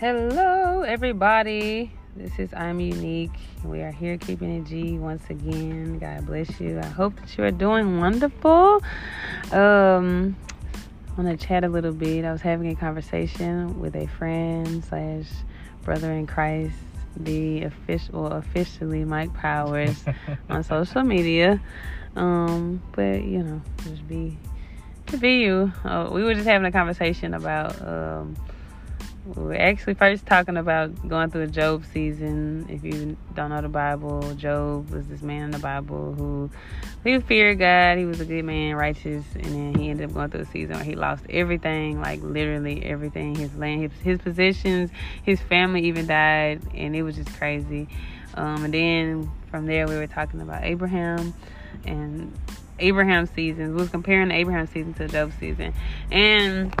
Hello, everybody. This is I'm Unique. We are here keeping it G once again. God bless you. I hope that you are doing wonderful. Um, I want to chat a little bit. I was having a conversation with a friend slash brother in Christ, the official, well, officially Mike Powers on social media. Um, but you know, just be, be you. Uh, we were just having a conversation about um we're actually first talking about going through a Job season. If you don't know the Bible, Job was this man in the Bible who he feared God. He was a good man, righteous, and then he ended up going through a season where he lost everything, like literally everything. His land, his, his possessions, his family even died, and it was just crazy. Um, and then from there, we were talking about Abraham and Abraham seasons. We was comparing the Abraham season to Job season, and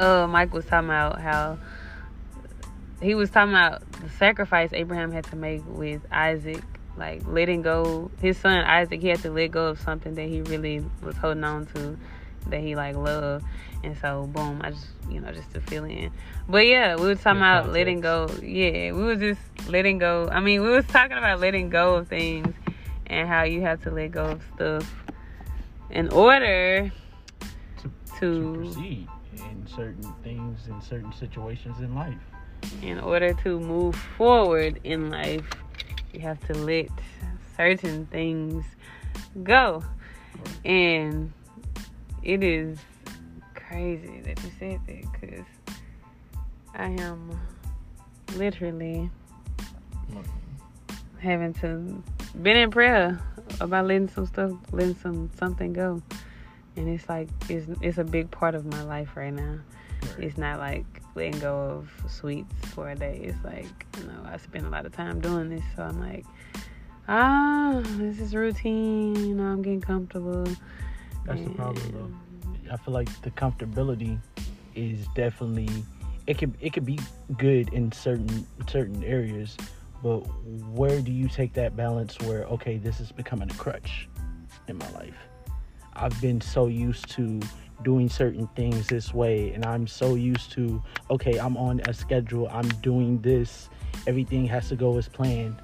uh, Mike was talking about how he was talking about the sacrifice Abraham had to make with Isaac, like letting go his son Isaac. He had to let go of something that he really was holding on to, that he like loved, and so boom, I just you know just to fill in. But yeah, we were talking about context. letting go. Yeah, we were just letting go. I mean, we was talking about letting go of things and how you have to let go of stuff in order to, to proceed certain things in certain situations in life. In order to move forward in life, you have to let certain things go. And it is crazy that you said that because I am literally having to been in prayer about letting some stuff letting some something go and it's like it's it's a big part of my life right now. Right. It's not like letting go of sweets for a day. It's like you know I spend a lot of time doing this, so I'm like, ah, this is routine. You know, I'm getting comfortable. That's and, the problem, though. I feel like the comfortability is definitely it could it could be good in certain certain areas, but where do you take that balance? Where okay, this is becoming a crutch in my life I've been so used to doing certain things this way and I'm so used to okay, I'm on a schedule, I'm doing this, everything has to go as planned.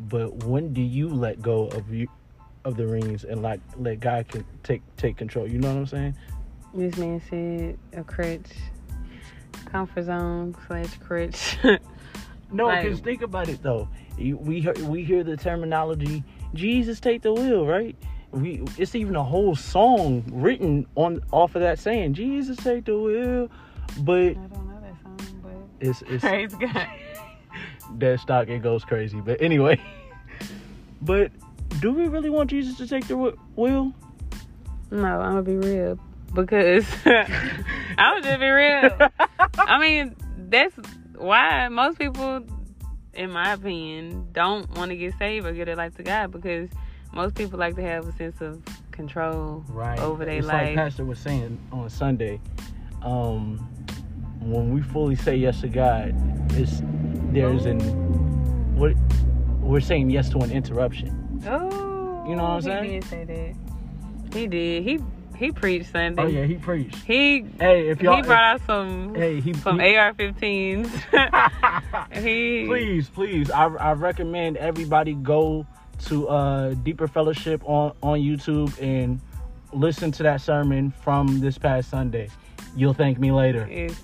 But when do you let go of you of the rings and like let God can take take control? You know what I'm saying? This man said a crutch, comfort zone slash crutch. no, because like, think about it though. We hear, we hear the terminology, Jesus take the wheel, right? We it's even a whole song written on off of that saying Jesus take the wheel, but I don't know that song, but it's it's praise God. that stock it goes crazy, but anyway. but do we really want Jesus to take the wheel? No, I'm gonna be real because I'm just gonna be real. I mean, that's why most people, in my opinion, don't want to get saved or get their life to God because most people like to have a sense of control right. over their it's life. Like Pastor was saying on Sunday, um, when we fully say yes to God, it's there's an what we're saying yes to an interruption. Oh, you know what I'm saying? He did say that. He did. He he preached Sunday. Oh yeah, he preached. He hey, if y'all he brought out some hey he some he, AR-15s. he please please I I recommend everybody go to uh, Deeper Fellowship on, on YouTube and listen to that sermon from this past Sunday. You'll thank me later. It's,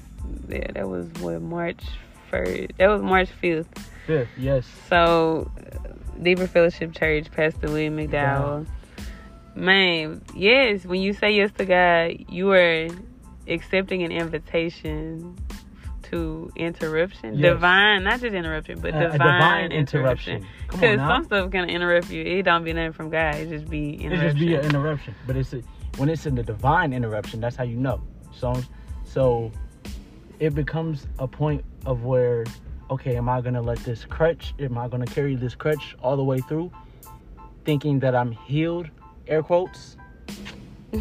yeah, that was what March first. That was March fifth. Fifth, yes. So, Deeper Fellowship Church, Pastor William McDowell. Yeah. Man, yes, when you say yes to God, you are accepting an invitation to interruption. Yes. Divine, not just interruption, but uh, divine, divine interruption. Because some stuff can interrupt you. It don't be nothing from God. It just be interruption. It just be an interruption. But it's a, when it's in the divine interruption, that's how you know. So, so it becomes a point of where, okay, am I gonna let this crutch? Am I gonna carry this crutch all the way through, thinking that I'm healed? Air quotes.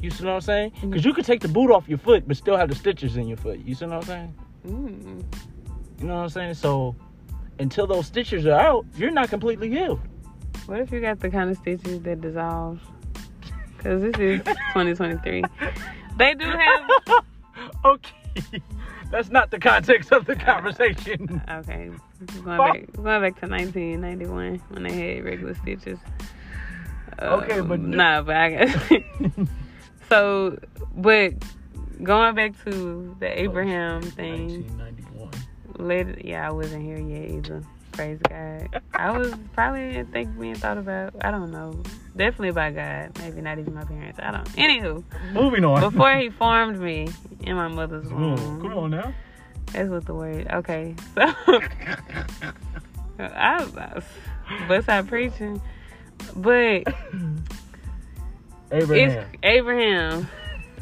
You see what I'm saying? Because mm-hmm. you could take the boot off your foot, but still have the stitches in your foot. You see what I'm saying? Mm. You know what I'm saying? So until those stitches are out, you're not completely healed. What if you got the kind of stitches that dissolve? Because this is 2023. they do have. okay. That's not the context of the conversation. Okay, going back, going back to 1991 when they had regular stitches. Okay, but- Um, nah, but I guess. so, but going back to the oh, Abraham thing, 1991. let yeah, I wasn't here yet either. Praise God. I was probably I think being thought about. I don't know. Definitely by God. Maybe not even my parents. I don't. Anywho, Moving on. before he formed me in my mother's Come on, womb. come on now. That's what the word. Okay, so I, I bust out preaching, but Abraham. it's Abraham.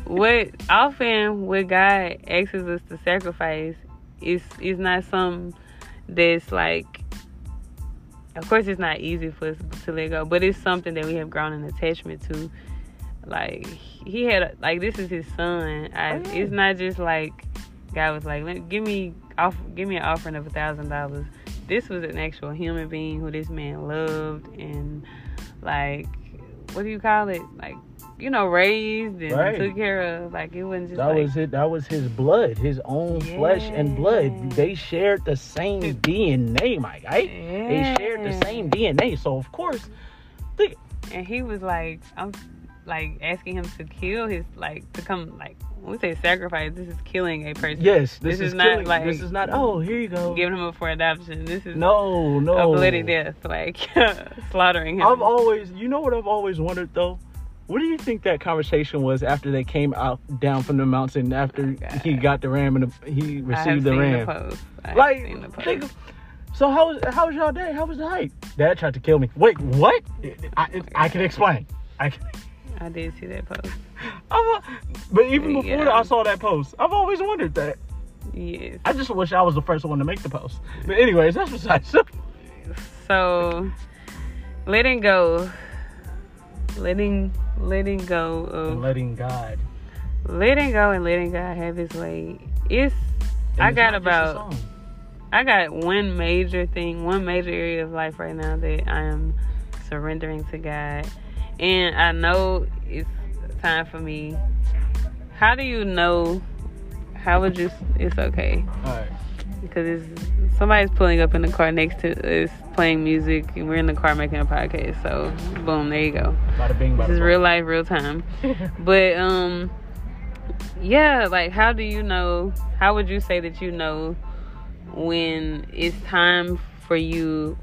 What often what God asks us to sacrifice is is not something that's like. Of course, it's not easy for us to let go, but it's something that we have grown an attachment to. Like he had, like this is his son. I, Oh, yeah. It's not just like God was like, "Let- "Give me off, give me an offering of a thousand dollars." This was an actual human being who this man loved and like, what do you call it? Like, you know, raised and Right. took care of. Like it wasn't just That like, was it. That was his blood, his own flesh and blood. They shared the same DNA, my guy. They shared the same DNA. So of course, think, and he was like, I'm like asking him to kill his like to come like we say sacrifice, this is killing a person. yes, this, This is, is not killing- like- this is not. Oh, here you go. giving him up for adoption. This is no, no. a bloody death, like slaughtering him. I've always, you know what I've always wondered though. What do you think that conversation was after they came out down from the mountain after Oh, he got the ram and the, he received the seen ram? The post. I have like, seen the post. think so how was how was y'all day? How was the hike? Dad tried to kill me. Wait, what? I, I can explain. I can. I did see that post. I'm a, but even before Yeah. I saw that post. I've always wondered that. Yes. I just wish I was the first one to make the post. But anyways, that's besides. So letting go, letting letting go of letting God. letting go and letting God have His way. It's And I it's got not just a about. I got one major thing, one major area of life right now that I am surrendering to God. And I know it's time for me. How do you know? How would you? It's okay All right. Because it's somebody's pulling up in the car next to us playing music, and we're in the car making a podcast. So, boom, there you go. Bada bing, bada This is real life, real time. But um, yeah, like how do you know? How would you say that you know when it's time for you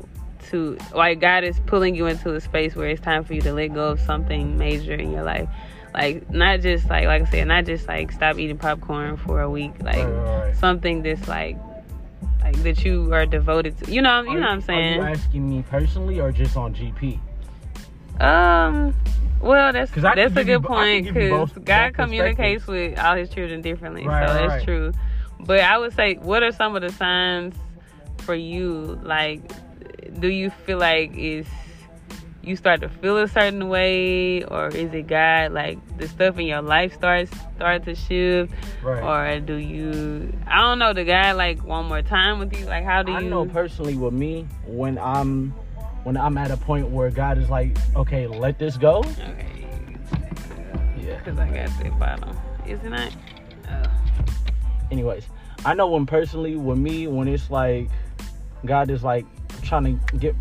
to like God is pulling you into a space where it's time for you to let go of something major in your life? Like not just like like I said, not just like stop eating popcorn for a week, like Right, right, right. something that's like like that you are devoted to. You know, you know what I'm saying? Are you asking me personally or just on GP? Um. Well, that's that's a you good can point because God communicates with all His children differently, Right, so right, that's right. true. But I would say, what are some of the signs for you? Like, do you feel like is you start to feel a certain way, or is it God? Like the stuff in your life starts start to shift, Right. or do you? I don't know. The guy like one more time with you. Like, how do you I know personally with me when I'm when I'm at a point where God is like, okay, let this go. okay, Yeah. because I got the bottom. Is it not? Oh. Anyways, I know when personally with me when it's like God is like trying to get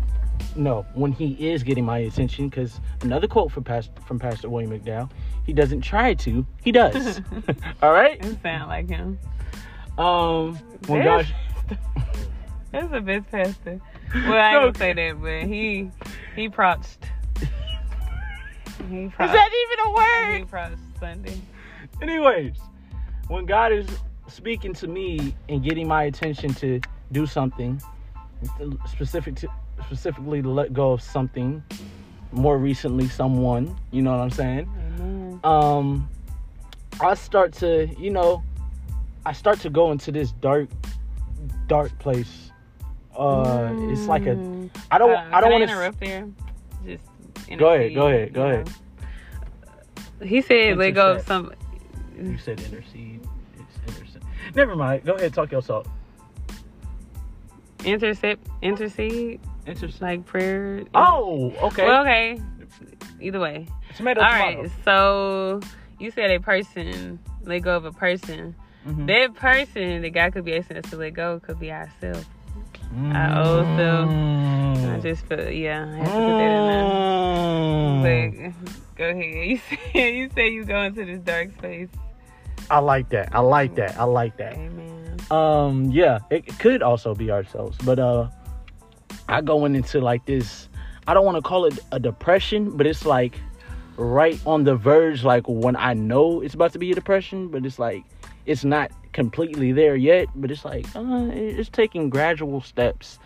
no when He is getting my attention because another quote from Pastor from Pastor William McDowell, he doesn't try to, he does. All right. It sound like him. Um. When That's- God. That's the best pastor. Well, I ain't gonna say that, but he he preached. He Is that even a word? He preached Sunday. Anyways, when God is speaking to me and getting my attention to do something, specific to, specifically to let go of something, more recently someone, you know what I'm saying? Amen. Um, I start to, you know, I start to go into this dark, dark place. Uh, it's like a, Mm. Don't, Uh, I don't want to. interrupt there. Just Go ahead, go ahead, go ahead. know. He said, "Let go of some." You said intercede. It's intercede. Never mind. Go ahead, talk yourself. Intercept, intercede, Intercede. like prayer. Oh, okay. Well, okay. Either way. tomato, All tomato. right. So you said a person let go of a person. Mhm. that person that God could be asking us to let go could be ourselves. Our old self. Mm. I just feel yeah, I have to put that in there. Mm. But go ahead. You say you say you go into this dark space. I like that. I like that. I like that. Amen. Um, yeah, it could also be ourselves, but uh, I going into like this. I don't want to call it a depression, but it's like right on the verge. Like when I know it's about to be a depression, but it's like it's not completely there yet. But it's like uh, it's taking gradual steps.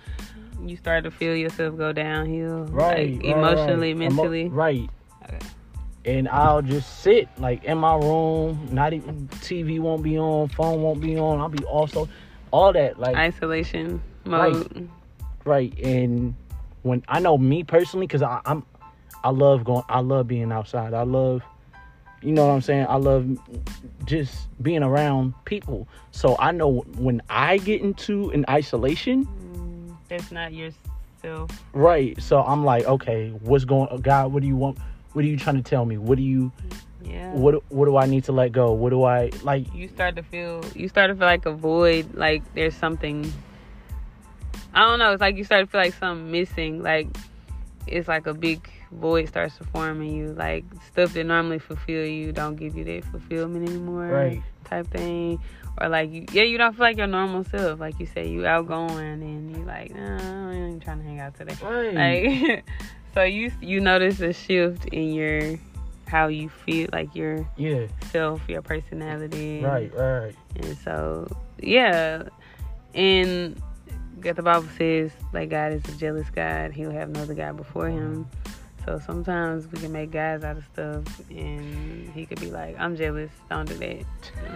You start to feel yourself go downhill. Right, Like right, emotionally, right. Emo- mentally. right. Okay. And I'll just sit like in my room. Not even TV won't be on, phone won't be on. I'll be also all that like Isolation mode. Right and when i know me personally because i'm i love going i love being outside. I love you know what i'm saying? I love just being around people. So i know when i get into an isolation Mm, That's not yourself. right. So i'm like okay what's going god what do you want what are you trying to tell me? What do you Yeah. what what do i need to let go? What do i like you start to feel you start to feel like a void like there's something i don't know it's like you start to feel like something missing like it's like a big void starts to form in you like stuff that normally fulfill you don't give you that fulfillment anymore Right. type thing or like you, yeah you don't feel like your normal self like you say you outgoing and you like nah, i ain't trying to hang out today right like so you you notice a shift in your how you feel like your yeah self, your personality. right right And so, yeah. And the Bible says, like, God is a jealous God. He'll have another God before him. So sometimes we can make guys out of stuff, and he could be like, I'm jealous. Don't do that.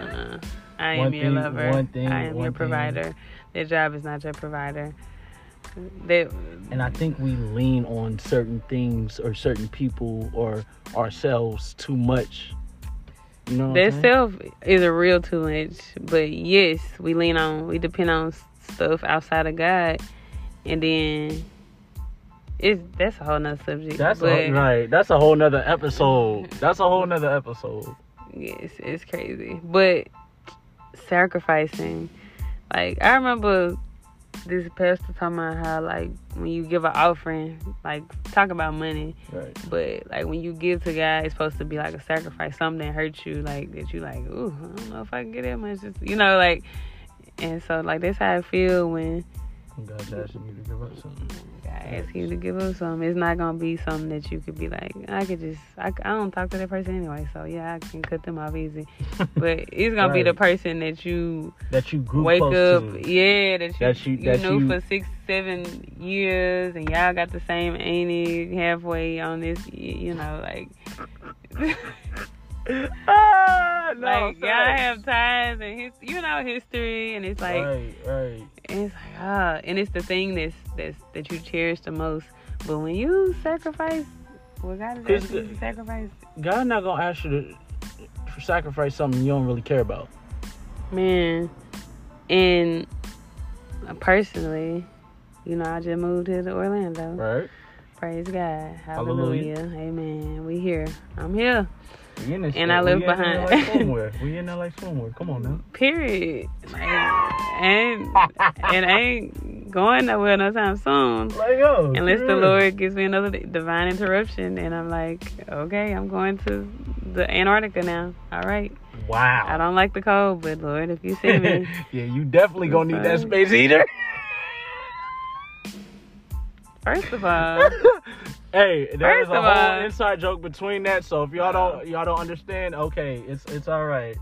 Uh, I am One your thing- lover. thing- I am your thing. provider. Their job is not your provider. That, And I think we lean on certain things or certain people or ourselves too much. You know that self is a real too much. But yes, we lean on, we depend on stuff outside of God, and then it's that's a whole nother subject. That's but a, right. That's a whole nother episode. That's a whole nother episode. yes, it's crazy. But sacrificing, like I remember this pastor talking about how like when you give an offering, like talk about money, Right. but like when you give to God, it's supposed to be like a sacrifice, something that hurts you, like that you like, ooh, I don't know if I can get that much, Just- you know, like, and so like that's how I feel when God's asking you to give up something. God asks you to give up something. It's not gonna be something that you could be like, I could just, I, I don't talk to that person anyway, so yeah, I can cut them off easy. But it's gonna be the person that you That you grew wake up, to. yeah, that you, That you- you that knew you- for six, seven years, and y'all got the same auntie halfway on this, you know, like, ah, no, like y'all facts. have ties and his, you know, history, and it's like, right, right. and it's like, ah, and it's the thing that's that's that you cherish the most. But when you sacrifice, what God is It's asking you to sacrifice, God not gonna ask you to sacrifice something you don't really care about. man, and personally, you know, I just moved here to Orlando. Right. Praise God. Hallelujah. Hallelujah. Amen. We here. I'm here. We in this And shit. I live we in behind- LA somewhere. We in LA somewhere. Come on now. Period. Like, and and I ain't going nowhere no time soon. Let go. Oh, Unless the Lord gives me another divine interruption, and I'm like, okay, I'm going to the Antarctica now. All right. Wow. I don't like the cold, but Lord, if you send me, yeah, you definitely gonna need that space heater. first of all, hey, there's a whole all- inside joke between that. So if y'all don't y'all don't understand, okay, it's it's all right.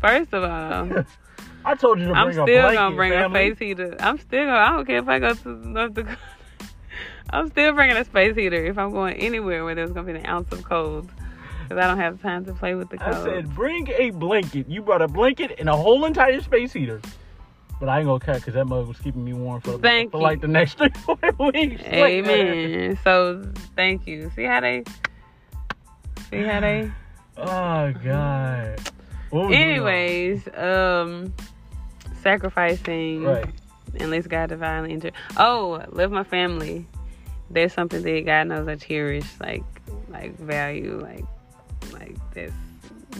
first of all, I told you to bring I'm a still blanket, gonna bring family. a space heater. I'm still gonna. I don't care if I go to North Dakota. I'm still bringing a space heater if I'm going anywhere where there's gonna be an ounce of cold, because I don't have time to play with the cold. I said bring a blanket. You brought a blanket and a whole entire space heater. But I ain't gonna cut because that mug was keeping me warm for, Thank for you. like the next three four weeks. Amen. So thank you. See how they. See how they. Oh God. What was we on? Anyways, um, sacrificing. Right. unless God divinely inter. Oh, love my family. There's something that God knows I cherish, like like value, like Like that's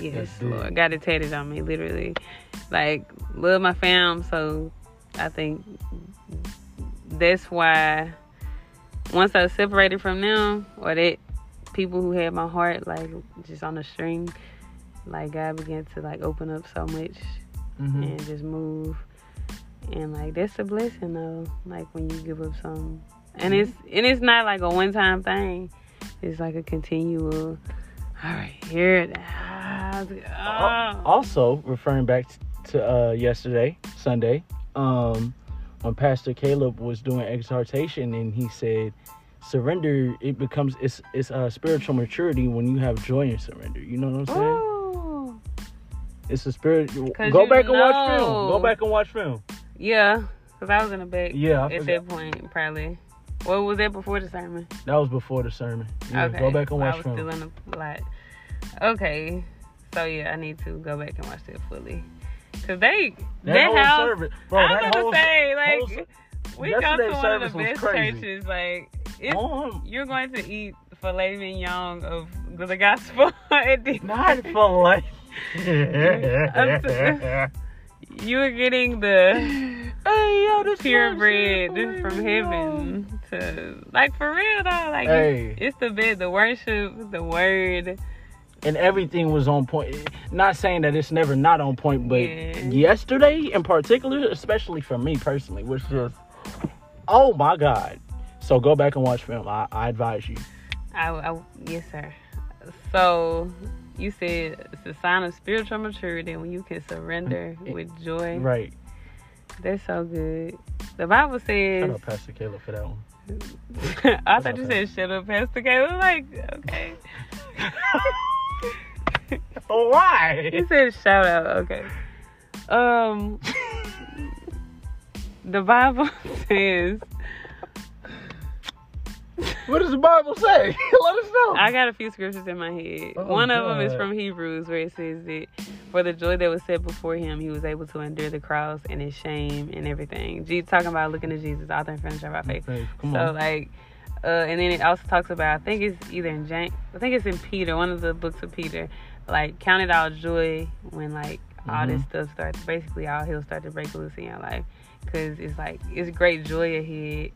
yes. Lord. Got it tatted on me, literally. Like, love my fam, so I think that's why once I separated from them or that people who had my heart like just on a string, like God began to like open up so much Mhm. and just move. And like that's a blessing though. Like when you give up something, and it's and it's not like a one time thing. It's like a continual. All right, here. it- Ah, oh. Also, referring back to uh, yesterday, Sunday, um, when Pastor Caleb was doing exhortation, and he said, "Surrender. It becomes it's it's uh, spiritual maturity when you have joy in surrender." You know what I'm saying? Ooh. It's a spirit. Go back and watch film. Go back and watch film. Yeah, because I was in the back Yeah, I at forgot. that point, probably. What was that before the sermon? That was before the sermon. Yeah, okay. Go back and I watch was film. still in the lot. Okay. So yeah, I need to go back and watch that fully. Cause they that, that, whole house. service, bro. I'm that about whole to say like ser- we go to one of the was best crazy. churches. Like Um, you're going to eat filet mignon of the gospel at the not for like. You are getting the Hey, yo, this purebred from filet heaven to like for real though. Like Hey. it's, it's the bed, the worship, the word. and everything was on point. Not saying that it's never not on point, but Yeah. yesterday in particular, especially for me personally, was just oh my god. So go back and watch film. I, I advise you. I, I yes sir. So you said it's a sign of spiritual maturity when you can surrender mm, with joy. Right. That's so good. The Bible Shout says. out Pastor Caleb for that one. I thought you said shut up, Pastor K. I was like, okay. Why? He said shout out. Okay. Um, the Bible says What does the Bible say? Let us know. I got a few scriptures in my head. Oh, One of them is from Hebrews, where it says that for the joy that was set before him, he was able to endure the cross and his shame and everything. Jesus talking about looking to Jesus, author and finisher of our faith. Come so on. like, uh, and then it also talks about I think it's either in James, I think it's in Peter, one of the books of Peter. Like, count it all joy when like all this stuff starts. Basically, all hell start to break loose in your life, because it's like it's great joy ahead.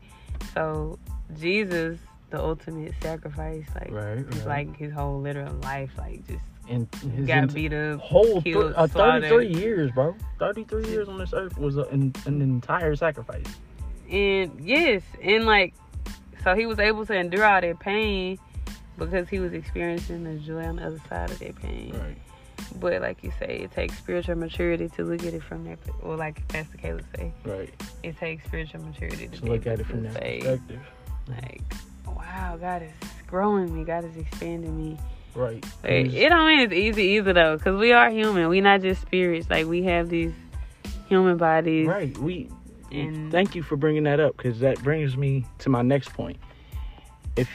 So Jesus, the ultimate sacrifice, like Right, right. like his whole literal life, like just and his got ent- beat up. whole th- uh, 33 years, bro. 33 years on this earth was a, an, an entire sacrifice. And yes, and like, so he was able to endure all that pain because he was experiencing the joy on the other side of that pain. Right. But like you say, it takes spiritual maturity to look at it from that. Or like Pastor Caleb say, Right. it takes spiritual maturity to, To look at it from that perspective. Like, wow, God is growing me. God is expanding me. Right. Like, it don't mean it's easy either though, because we are human. We not just spirits. Like we have these human bodies. Right. We And- thank you for bringing that up because that brings me to my next point. If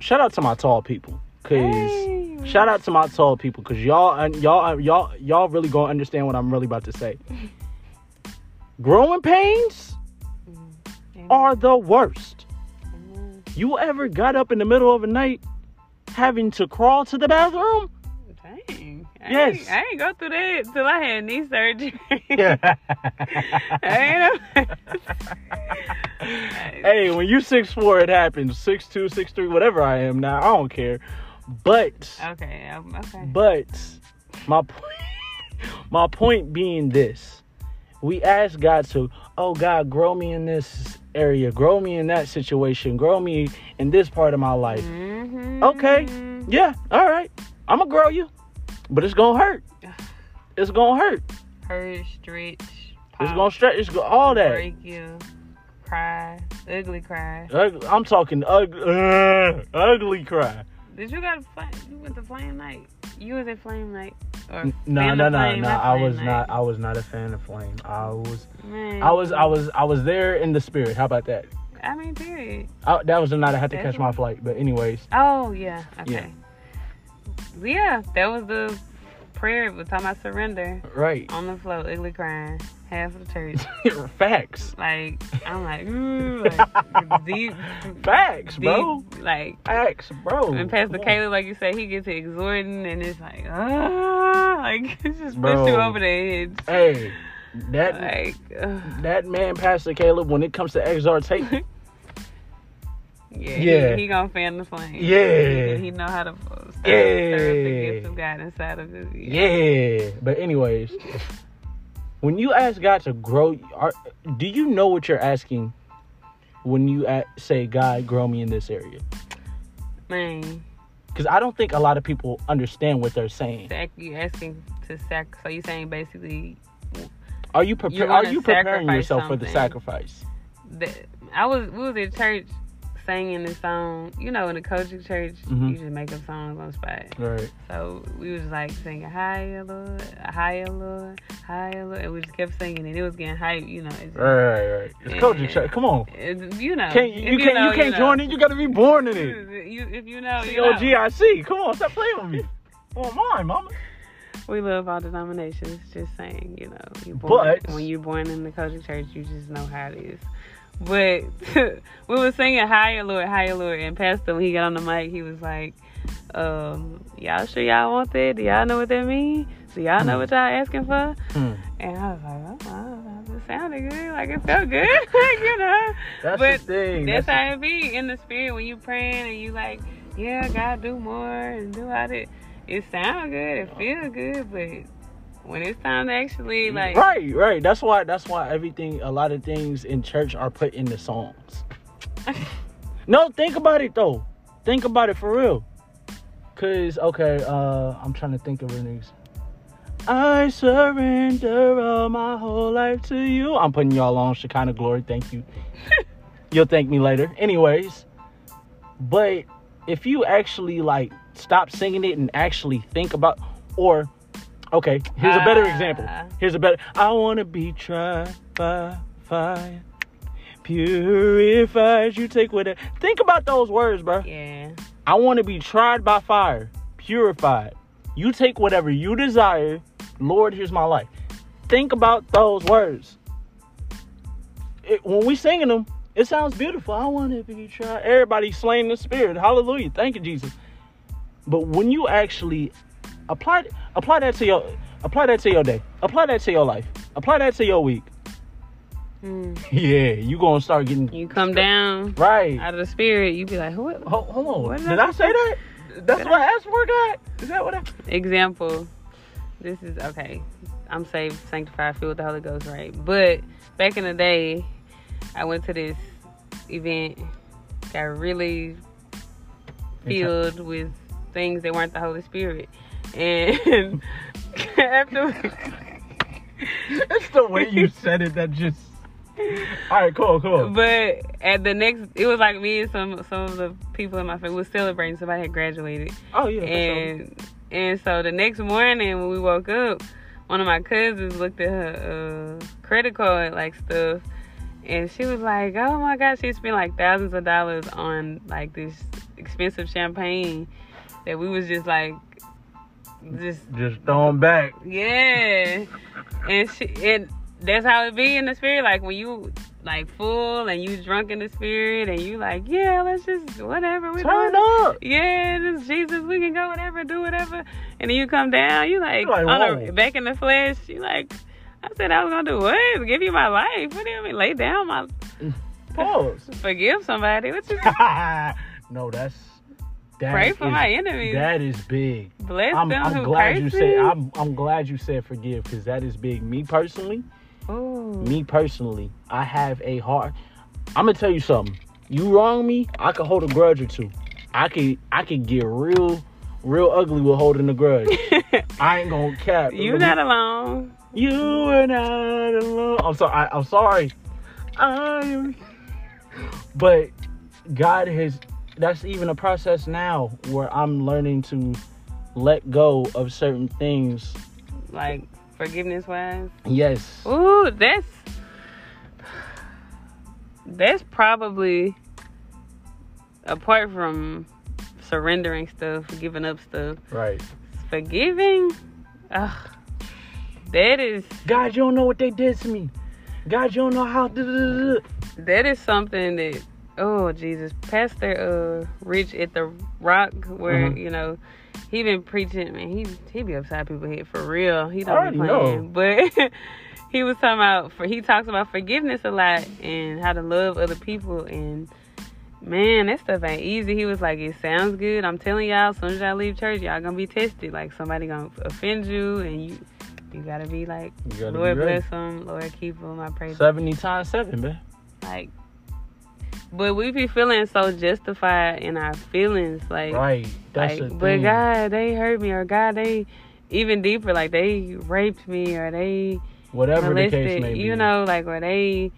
shout out to my tall people because Hey. shout out to my tall people because y'all y'all y'all y'all really gonna understand what I'm really about to say. Growing pains mm, Amen. are the worst. You ever got up in the middle of the night having to crawl to the bathroom? Dang. I Yes. Ain't, I ain't go through that till I had knee surgery. Yeah. I ain't hey, when you six four, it happens. Six two, six three, whatever I am now, I don't care. But okay. um, Okay. but my point, my point being this: we ask God to, oh God, grow me in this area, grow me in that situation, grow me in this part of my life. Mhm. Okay. Yeah, all right, I'm gonna grow you, but it's gonna hurt. It's gonna hurt. Hurt, stretch, It's gonna stretch. It's go- all that. break you, cry, ugly cry. I'm talking ugly, uh, ugly cry. Did you got a flame? You went to flame night. You was at flame night. No, no, no, Flame, no. I was Night. not. I was not a fan of Flame. I was. Man. I was. I was. I was there in the spirit. How about that? I mean, period. I, that was the night I had to That's catch my flight. But anyways, Oh yeah. Okay. Yeah. Yeah. that was the prayer was talking about surrender Right. on the floor, ugly crying, half of the church. Facts. Like I'm like, ooh, like deep, Facts, bro. like. Facts, bro. And Pastor Caleb, like you said, he gets to exhorting, and it's like, ah, like it just Bro. push you over the edge. Hey, that Like, ugh. that man, Pastor Caleb, when it comes to exhortation, yeah, Yeah. He, he gonna fan the flame. Yeah. he, he know how to Yeah. the gift of God inside of his. yeah. But anyways, when you ask God to grow, are, do you know what you're asking when you a say, "God, grow me in this area"? man. Because I don't think a lot of people understand what they're saying. You asking to sac. So you saying basically Are you prepared? Are you preparing yourself for the sacrifice? that I was we was at church singing this song. You know, in the COGIC church, Mhm. you just make up songs on the spot. Right. So we was like singing higher Lord, higher Lord, higher Lord, and we just kept singing and It was getting hype, you know. Just, Right. Right. Right. It's COGIC. Church. Come on. it- you know, Can't if you, can't know, you can't know. join it? You got to be born in it. You, if you know, C you O. G I C. Come on, stop playing with me. Oh my, mama. We love all denominations. Just saying, you know, you born, But- when you're born in the COGIC church, you just know how it is. But we were singing higher Lord, higher Lord, and Pastor when he got on the mic, he was like, um, "Y'all sure y'all want that? Do y'all know what that means? Do y'all know what y'all asking for?" Hmm. And I was like, "Oh, wow, it sounded good. Like it felt good, you know." That's But the thing. That's That's how it be in the spirit when you praying and you like, yeah, God do more and do all that. It sound good, it feel good, but when it's time to actually like, right, right. That's why. That's why everything. A lot of things in church are put in the songs. no, think about it though. Think about it for real. Cause okay, uh, I'm trying to think of ex- I surrender all my whole life to you. I'm putting y'all on Shekinah glory. Thank you. You'll thank me later. Anyways, but if you actually like stop singing it and actually think about, or okay, here's a better Ah. example. Here's a better. I want to be tried by fire, purified. You take whatever. Think about those words, bro. yeah, I want to be tried by fire, purified. You take whatever you desire. Lord, here's my life. Think about those words. It, when we singing them, it sounds beautiful. I want to be tried. Everybody slaying the spirit. Hallelujah. Thank you, Jesus. But when you actually apply apply that to your apply that to your day, apply that to your life, apply that to your week. Mm. Yeah, you gonna start getting you come down right. out of the spirit, you be like, who? Hold, hold on. What Did did I I say that? That's Did what I asked for, God. Is that what I? Example. This is okay. I'm saved, sanctified, filled with the Holy Ghost, right? But back in the day, I went to this event, got really filled with things that weren't the Holy Spirit, and after It's the way you said it that just. All right, cool, cool. But at the next, it was like me and some some of the people in my family was celebrating. Somebody had graduated, Oh yeah. sure. and and so the next morning when we woke up, one of my cousins looked at her uh, credit card like stuff, and she was like, "Oh my god, she spent like thousands of dollars on like this expensive champagne that we was just like." Just Just throwing back. yeah, and she and that's how it be in the spirit. Like when you like full and you drunk in the spirit, and you like, yeah, let's just whatever we Turn doing. up. Yeah, this Jesus, we can go whatever, do whatever. And then you come down, you like, like, on a, back in the flesh. You like, I said I was gonna do what? Give you my life? What do you mean? Lay down my Pause. forgive somebody? What you no, that's. That pray for is- my enemies? That is big. Bless I'm, them I'm who glad curse you said. I'm, I'm glad you said forgive because that is big. Me personally, Ooh. me personally, I have a heart. I'm gonna tell you something. You wrong me, I could hold a grudge or two. I could, I could get real, real ugly with holding a grudge. I ain't gonna cap. you not alone. You are not alone. I'm sorry. I, I'm sorry. I am. But God has. That's even a process now where I'm learning to let go of certain things. Like forgiveness wise. Yes. Ooh, that's that's probably apart from surrendering stuff, giving up stuff, Right. forgiving. Ugh, that is God, you don't know what they did to me. God, you don't know how. that is something that oh Jesus, Pastor uh Rich at the Rock, where Mhm. you know he been preaching. Man, he he be upside people head for real. He don't be playing, but he was talking about for he talks about forgiveness a lot and how to love other people and. Man, that stuff ain't easy. He was like, it sounds good. I'm telling y'all, as soon as y'all leave church, y'all gonna be tested. Like somebody gonna offend you, and you, you gotta be like, gotta Lord be bless them, Lord keep them. I pray. Seventy times seven, man. Like, but we be feeling so justified in our feelings, like, Right. That's like, but. God, they hurt me, or God, they even deeper, like they raped me, or they Whatever the case may be. you know, like, or they.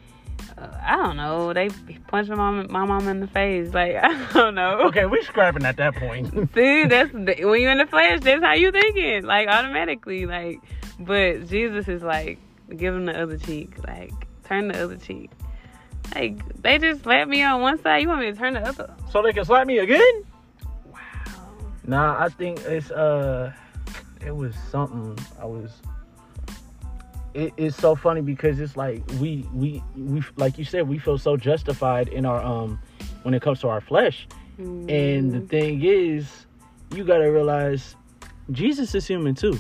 Uh, I don't know. They punched my mom, my mom in the face. Like I don't know. Okay, we scrapping at that point. See, that's the, when you're in the flesh. That's how you thinking, like automatically, like. But Jesus is like, give them the other cheek, like turn the other cheek. Like they just slapped me on one side. You want me to turn the other? so they can slap me again? Wow. Nah, I think it's uh, it was something. I was. It, it's so funny because it's like we we we like you said we feel so justified in our um when it comes to our flesh and the Mm, thing is you gotta realize Jesus is human too.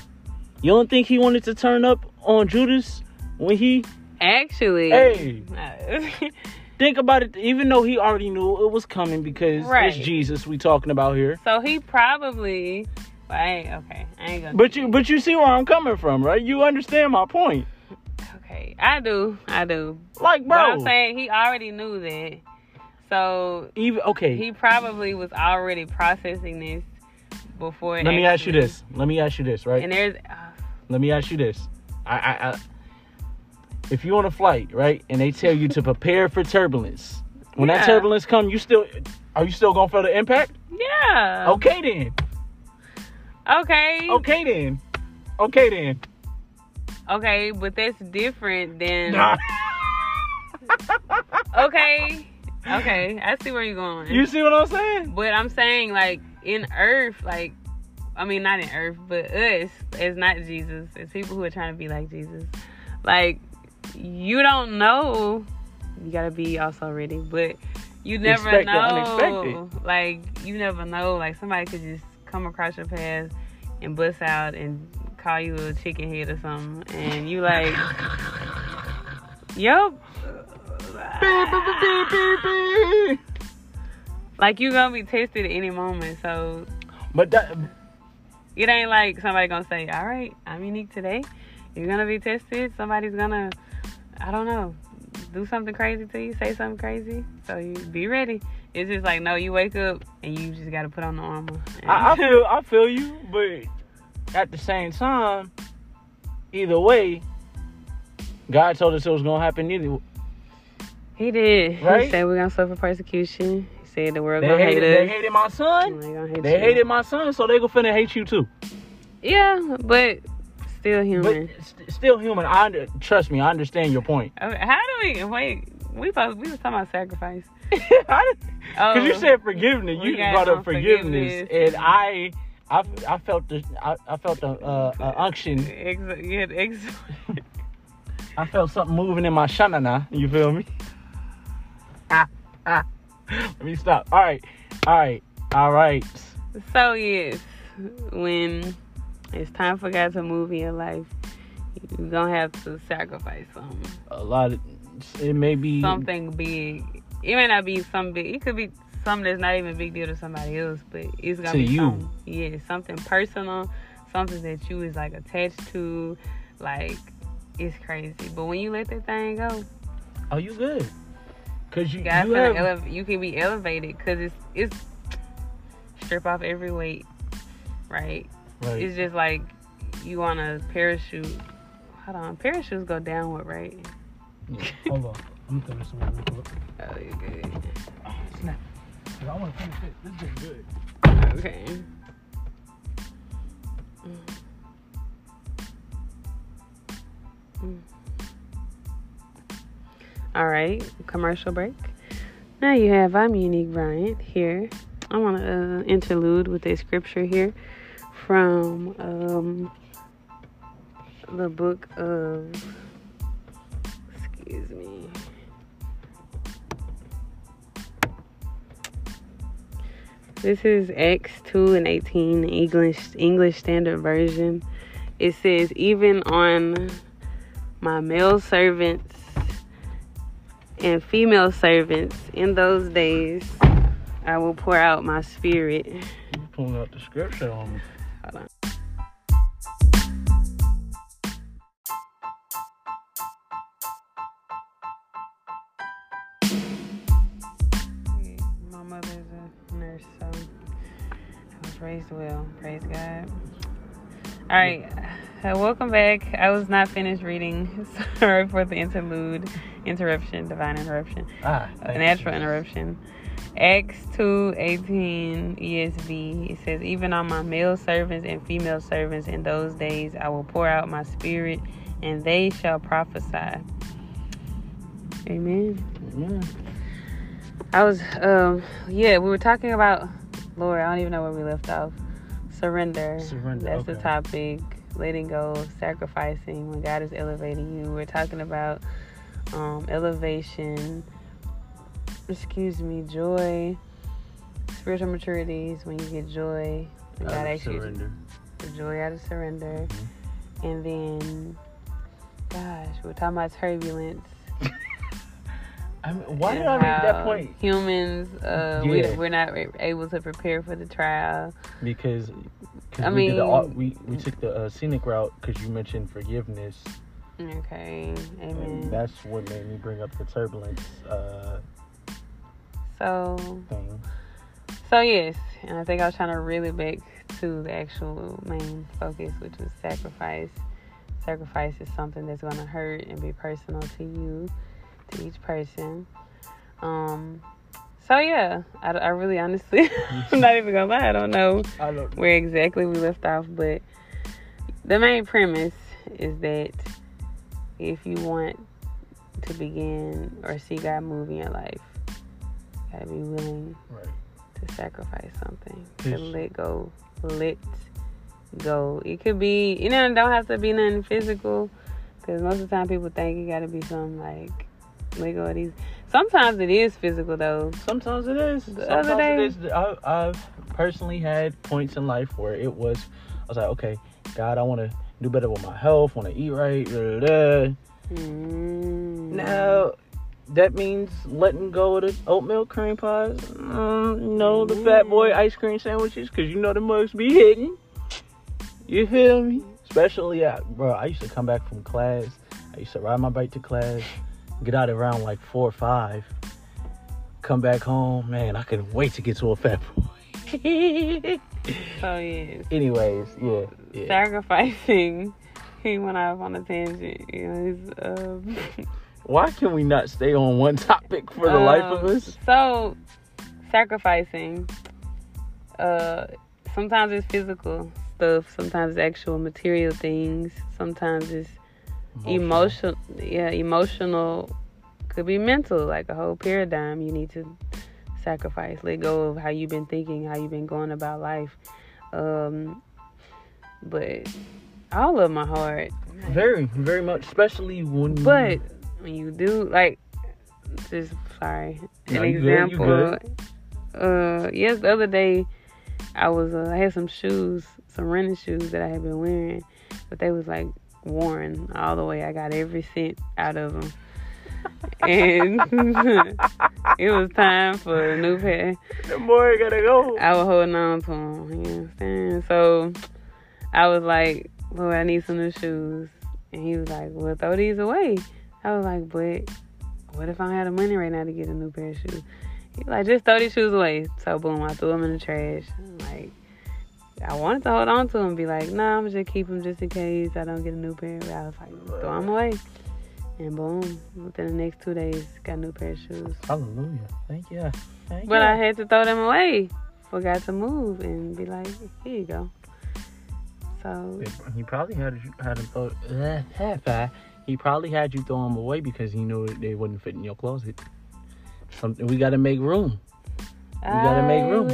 You don't think he wanted to turn up on Judas when he actually, Hey. think about it even though he already knew it was coming because Right. it's Jesus we talking about here. so he probably. Well, I okay. I ain't gonna. But you but you see where I'm coming from, right? You understand my point. okay, I do. I do. Like But bro, I'm saying he already knew that. So even okay. he probably was already processing this before. let me ask you this. Let me ask you this, right? And there's, uh, Let me ask you this. I, I, I if you're on a flight, right, and they tell you to prepare for turbulence, when that turbulence come, you still are you still gonna feel the impact? yeah. Okay then. Okay. Okay then. Okay then. Okay, but that's different than. Nah. Okay. Okay, I see where you're going. you see what I'm saying? but I'm saying, like, in Earth, like, I mean, not in Earth, but us, as not Jesus, as people who are trying to be like Jesus, like, you don't know. You gotta be also ready, but you never Expect know. unexpected. Like, you never know. Like, somebody could just come across your path and bust out and call you a chicken head or something, and you like, yup. Like you gonna be tested at any moment, so But that it ain't like somebody gonna say, "All right, I'm unique today. You're gonna be tested. Somebody's gonna, I don't know, do something crazy to you, say something crazy. So you be ready. It's just like no, you wake up and you just gotta put on the armor. I, I feel I feel you, but at the same time, either way, God told us it was gonna happen either. he did. Right? He said we're gonna suffer persecution. He said the world They gonna hated, hate us. they hated my son. They hate They hated my son, so they gonna finna hate you too. Yeah, but still But human. st- still human. I under, trust me. I understand your point. Okay, How do we wait? We supposed we was talking about sacrifice. Because you Oh. said forgiveness, you brought up forgiveness, forgiveness. and I, I, I felt the, I, I felt the uh, uh, unction. Ex- yeah, ex- I felt something moving in my shanana. You feel me? Ah, ah. Let me stop. All right, all right, all right. So yes, when it's time for God to move in your life, you're gonna have to sacrifice something. A lot of it may be Something big. It may not be something big. It could be something that's not even a big deal to somebody else, but it's gonna To be you. something. Yeah, something personal, something that you is like attached to. Like it's crazy. But when you let that thing go, Oh, you good? Cause you, God you have, eleva- you can be elevated because it's it's strip off every weight, right? Right. It's just like you on a parachute. Hold on, parachutes go downward, right? Yeah, Hold on, I'm gonna one real quick. Oh, you good. Snap. 'Cause I want to finish it. This is good. Okay. Mm. All right, commercial break. Now you have I'm Unique Bryant here. I want to uh, interlude with a scripture here from um, the book of. Excuse me. This is Acts 2 and 18 English English Standard Version. It says, even on my male servants and female servants in those days, I will pour out my spirit. You pulling out the scripture on me. Raised well. Praise God. All right, uh, welcome back. I was not finished reading. Sorry for the interlude, interruption, divine interruption Ah, a natural you. interruption. Acts two eighteen ESV. It says, Even on my male servants and female servants in those days I will pour out my spirit and they shall prophesy. Amen. Yeah. I was um yeah, we were talking about Lord, I don't even know where we left off. Surrender. Surrender, That's the topic. Letting go, sacrificing when God is elevating you. We're talking about um, elevation, excuse me, joy, spiritual maturities when you get joy. When God asks you surrender. the joy out of surrender. Mm-hmm. And then, gosh, we're talking about turbulence. I mean, why did I make that point? Humans, uh, we, Yeah. we're not able to prepare for the trial. Because, cause I we did the, mean- we we took the uh, scenic route because you mentioned forgiveness, Okay, and amen. that's what made me bring up the turbulence uh, So, thing. so yes, and I think I was trying to reel it back to the actual main focus, which was sacrifice. Sacrifice is something that's going to hurt and be personal to you, to each person. Um, so yeah, I, I really honestly, I'm not even gonna lie, I don't know where exactly we left off, but the main premise is that if you want to begin or see God move in your life, you gotta be willing Right. to sacrifice something, to let go, let go. It could be, you know, it don't have to be nothing physical, because most of the time people think it gotta be something like go of these. Sometimes it is physical though. Sometimes it is. The Sometimes other day- it is. I, I've personally had points in life where it was. I was like, okay, God, I want to do better with my health. Want to eat right. Da, da, da. Mm. Now, that means letting go of the oatmeal cream pies. Mm, no, the fat boy ice cream sandwiches, because you know the mugs be hitting. You feel me? Especially, at, bro, I used to come back from class. I used to ride my bike to class, get out around like four or five, come back home. Man, I couldn't wait to get to a fat boy. oh yes. Anyways, yeah. yeah. sacrificing. He went off on a tangent. You know, he's, um, Why can we not stay on one topic for the life of um, us? So, sacrificing. Uh, sometimes it's physical stuff. Sometimes it's actual material things. Sometimes it's emotional. Yeah, emotional. Could be mental, like a whole paradigm. You need to sacrifice. Let go of how you've been thinking, how you've been going about life. Um, but I love my heart. Very, very much, especially when. But when you do like just sorry. An No, you good, you example. Uh yes, the other day I was uh, I had some shoes, some running shoes that I had been wearing, but they was like worn all the way. I got every cent out of them. and it was time for a new pair. the boy gotta go. I was holding on to them. You understand? So I was like, Lord, I need some new shoes. And he was like, Well, throw these away. I was like, But what if I don't have the money right now to get a new pair of shoes? He was like, Just throw these shoes away. So boom, I threw them in the trash. Like, I wanted to hold on to them be like, Nah, I'm just keep them just in case I don't get a new pair. But I was like, Throw them away. And boom, within the next two days, got a new pair of shoes. Hallelujah. Thank you. Thank But you. I had to throw them away. Forgot to move and be like, here you go. So He probably had you had him throw. Uh, He probably had you throw them away because he knew they wouldn't fit in your closet. Something we gotta make room. we gotta make room.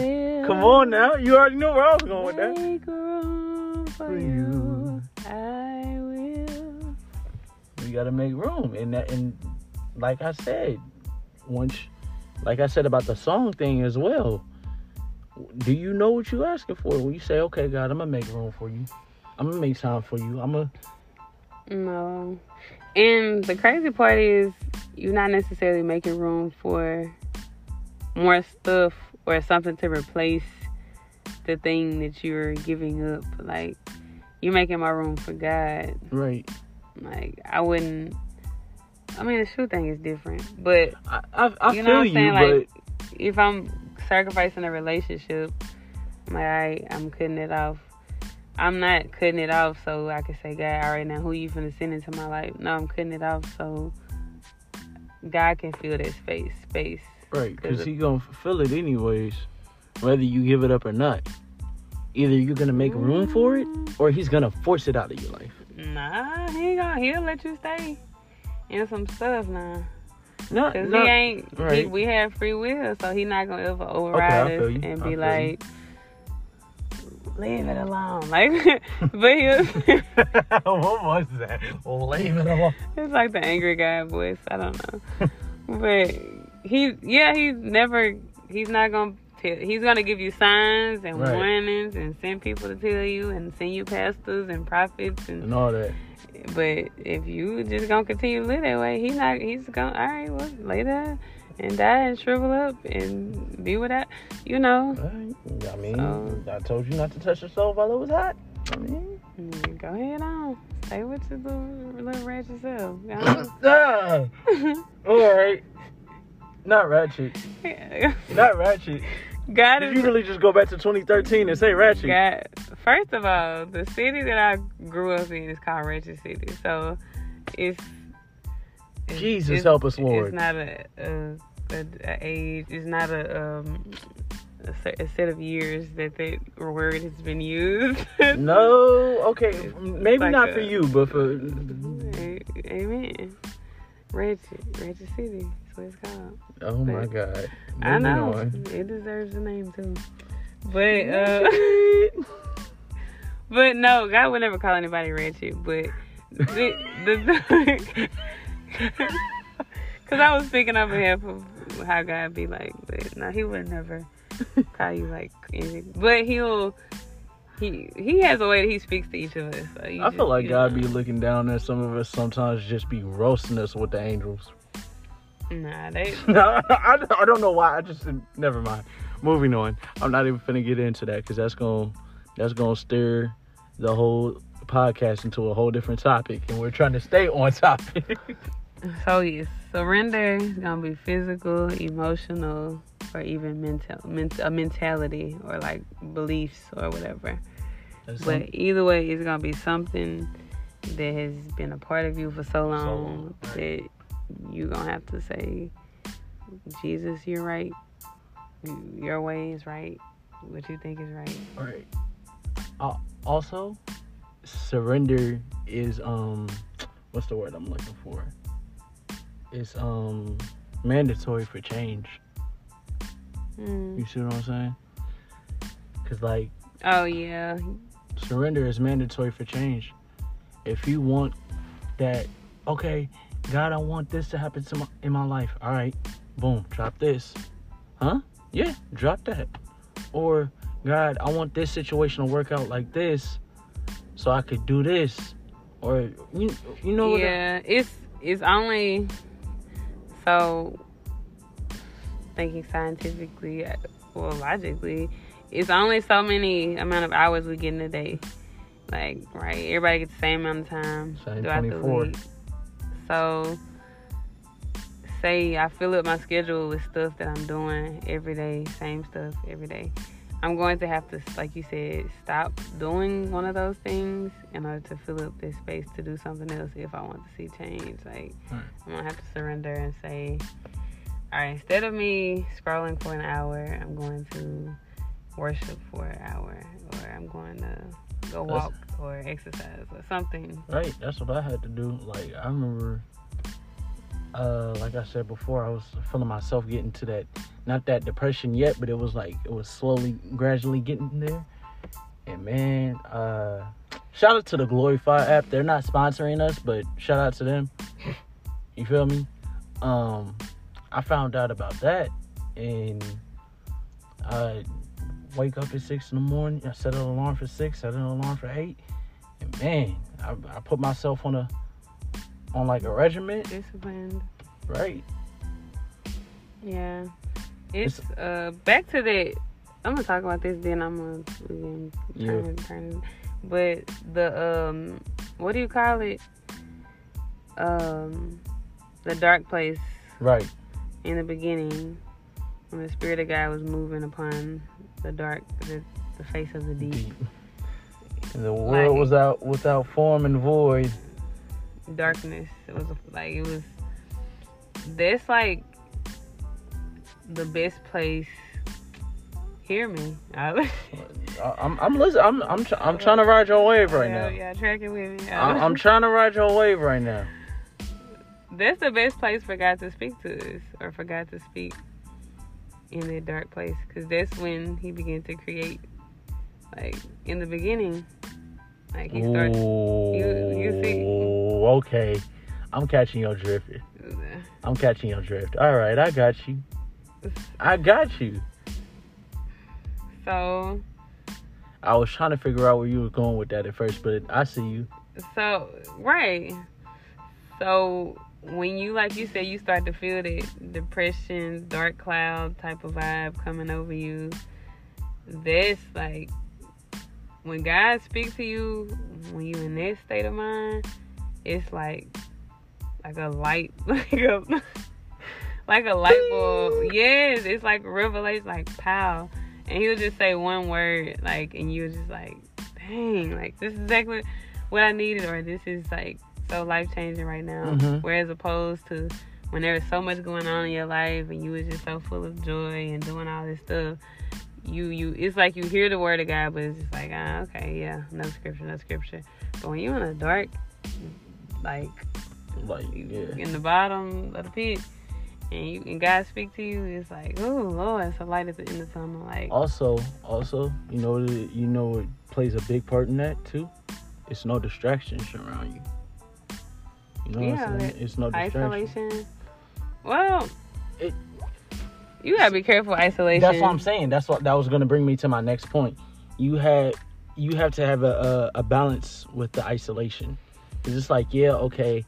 Come on now, you already know where I was going with that. Make room for For you. you. I will We gotta make room. And that, and like I said, once, like I said about the song thing as well. Do you know what you're asking for when you say, "Okay, God, I'm gonna make room for you. I'm gonna make time for you. I'm gonna." No. And the crazy part is, you're not necessarily making room for more stuff or something to replace the thing that you're giving up. Like, you're making my room for God. Right. Like, I wouldn't. I mean, the shoe thing is different, but I I, I you feel know what I'm you, saying? but Like, if I'm sacrificing a relationship, I'm like, right, I'm cutting it off. I'm not cutting it off so I can say, God, all right, now who you finna send into my life? No, I'm cutting it off so God can fill that space. Space. Right, because he gonna fulfill it anyways, whether you give it up or not. Either you're gonna make room for it, or he's gonna force it out of your life. Nah, he gonna. He'll let you stay in some stuff now. No, Cause he ain't. He, we have free will, so he not gonna ever override feel us and be feel like, "Leave it alone." Like, but he'll. what was that? Well, leave it alone. It's like the angry guy voice. I don't know. but he, yeah, he's never, he's not gonna tell, he's gonna give you signs and Right. warnings and send people to tell you and send you pastors and prophets and, And all that. but if you just gonna continue to live that way, he not, he's gonna, all right, well, lay there and die and shrivel up and be without, you know. Right. I mean, So- I told you not to touch yourself while it was hot. I mean, Mm, Go ahead on. Stay with your little, little ratchet self. Ah, all right. Not ratchet. Not ratchet. God Did you really just go back to 2013 and say ratchet? God, first of all, the city that I grew up in is called Ratchet City, so it's, it's Jesus it's- help us, Lord. It's not a, a, a, a age. It's not a um a, set of years that that word has been used. No, okay, maybe like not for you, but for Amen. Ratchet, Ratchet City. That's what it's called. oh my god, I know on. it deserves a name too, but uh. But no, God would never call anybody ratchet. But the, the because I was speaking on behalf of how God be like, but no, He would never call you like anything. But he'll he he has a way that he speaks to each of us. So I just- feel like God know. be looking down at some of us sometimes, just be roasting us with the angels. Nah, they No, I, I don't know why. I just never mind. Moving on. I'm not even finna get into that because that's gonna that's gonna steer the whole podcast into a whole different topic, and we're trying to stay on topic. So yes, surrender is gonna be physical, emotional, or even mental, ment- a mentality or like beliefs or whatever. That's But either way, it's gonna be something that has been a part of you for so long long, right. that you're gonna have to say, Jesus, you're right. Your way is right. What you think is right. All right. Uh, also, surrender is um, what's the word I'm looking for? It's um mandatory for change. Mm. You see what I'm saying? Cause like Oh yeah, surrender is mandatory for change. If you want that, okay, God, I want this to happen to my, in my life. All right, boom, drop this. Huh? Yeah, drop that. Or God, I want this situation to work out like this, so I could do this. Or you, you know what? I- yeah. It's it's only so thinking scientifically, well, logically, it's only so many amount of hours we get in a day. Like, right? Everybody gets the same amount of time throughout 24. the week. So, say I fill up my schedule with stuff that I'm doing every day, same stuff every day. I'm going to have to, like you said, stop doing one of those things in order to fill up this space to do something else if I want to see change. Like, Right. I'm going to have to surrender and say, all right, instead of me scrolling for an hour, I'm going to worship for an hour, or I'm going to go That's- walk or exercise or something. Right, that's what I had to do. Like I remember, uh, like I said before, I was feeling myself getting to that, not that depression yet, but it was like it was slowly, gradually getting there. And man, uh, shout out to the Glorify app. They're not sponsoring us, but shout out to them. You feel me? Um, I found out about that, and I wake up at six in the morning. I set an alarm for six. Set an alarm for eight, and man, I, I put myself on a on like a regiment, Disciplined. right? Yeah. It's uh back to that. I'm gonna talk about this. Then I'm gonna can Yeah. turn turn. But the um, what do you call it? Um, the dark place Right. in the beginning when the spirit of God was moving upon the dark, the, the face of the deep. And the world Like- was out without form and void. darkness. It was like it was. That's like the best place. Hear me. I, I- I'm I'm listening. I'm I'm tr- I'm trying to ride your wave right yeah, now. Yeah, tracking with me. I- I'm trying to ride your wave right now. That's the best place for God to speak to us, or for God to speak in that dark place, because that's when He began to create. Like in the beginning, like He started. you- you see- Okay, I'm catching your drift. I'm catching your drift. All right, I got you. I got you. So I was trying to figure out where you were going with that at first, but I see you. So right. So when you like you said you start to feel that depression, dark cloud type of vibe coming over you, that's like when God speaks to you, when you in that state of mind, it's like like a light like a like a light bulb. Yes, it's like revelation, like pow. And he would just say one word, like, and you were just like, dang, like this is exactly what I needed, or this is like so life changing right now. Mhm. Whereas opposed to when there was so much going on in your life and you was just so full of joy and doing all this stuff, you you it's like you hear the word of God, but it's just like, ah, okay, yeah, no scripture, no scripture. But when you're in the dark, like Like, yeah. in the bottom of the pit, and you and God speak to you, it's like, oh Lord, it's a light at the end of the tunnel. Like, Also, also, you know, you know, it plays a big part in that too. It's no distractions around you. You know what Yeah, I'm saying? It's no distraction. isolation. Well, It- you gotta be careful isolation. That's what I'm saying. That's what that was gonna bring me to my next point. You had you have to have a a, a balance with the isolation. Because it's just like yeah, okay,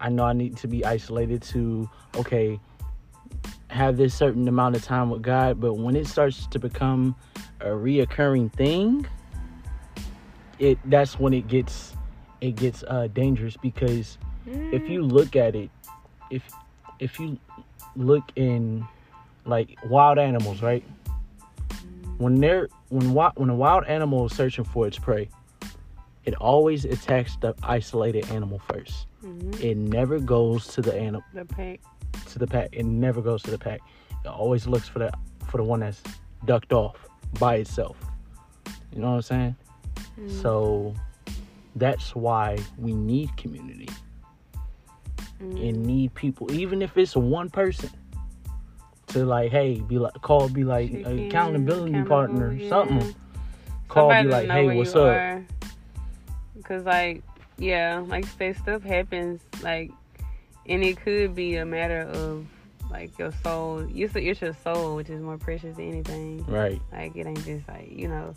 I know I need to be isolated to okay have this certain amount of time with God, but when it starts to become a reoccurring thing, it that's when it gets it gets uh, dangerous because Mm, if you look at it, if if you look in like wild animals, right? When they're when when a wild animal is searching for its prey, it always attacks the isolated animal first. mhm, It never goes to the animal the pack. to the pack. It never goes to the pack. It always looks for the for the one that's ducked off by itself. You know what I'm saying? Mm. So that's why we need community Mm. and need people, even if it's one person, to like, hey, be like, call, be like, Check accountability partner, yeah. something. Call, Somebody be like, hey, what's up? are. Cause like, yeah, like say, stuff happens. Like, and it could be a matter of like your soul. You say it's your soul, which is more precious than anything. Right. Like it ain't just like you know.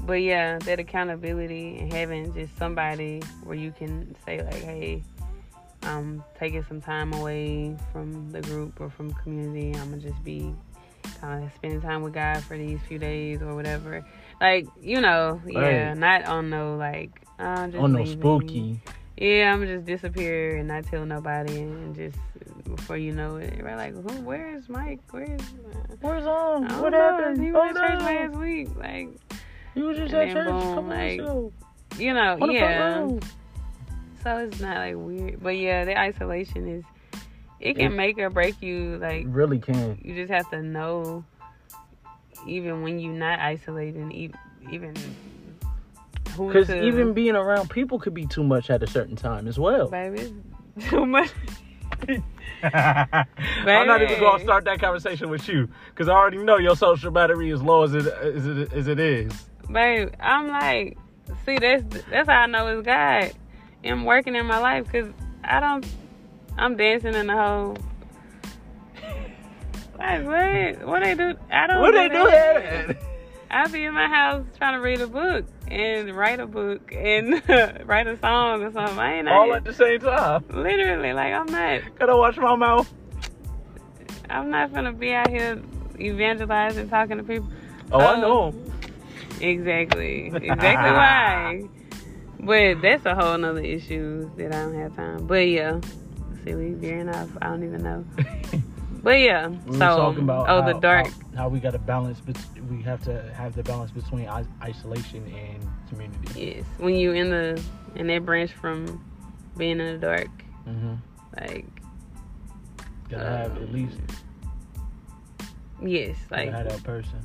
But yeah, that accountability and having just somebody where you can say like, hey, I'm taking some time away from the group or from community. I'm gonna just be kind of spending time with God for these few days or whatever. Like you know, yeah, Right. not on no like. I'm just On no leaving. spooky. Yeah, I'ma just disappear and not tell nobody, and just before you know it, right? Like, who? Where's Mike? Where's? Uh, Where's on? What know. happened? He Oh, was at church last week. Like, You was just at church boom, couple like, weeks ago. you know, On yeah. So it's not like weird, but yeah, the isolation is. It can It- make or break you. Like, Really can. you just have to know, even when you're not isolating, even who Because even being around people could be too much at a certain time as well. baby, too much. I'm not even gonna start that conversation with you because I already know your social battery is low as it as it, as it is. babe, I'm like, see, that's that's how I know it's God and working in my life because I don't, I'm dancing in the whole. Like what? What they do? I don't. What they do that. that? I be in my house trying to read a book and write a book and write a song or something. I ain't All at the same time. literally like I'm not. Gotta watch my mouth. I'm not gonna be out here evangelizing, talking to people. Oh, I Um, know. Exactly. Exactly why. But that's a whole nother issue that I don't have time. But yeah. See, we veering off. I don't even know. But yeah. We so, were talking about oh, how, the dark. How, how we got to balance, we have to have the balance between isolation and community. Yes. When you in the in that branch from being in the dark, Mm-hmm. like Gotta have at least yes, gotta like have that person.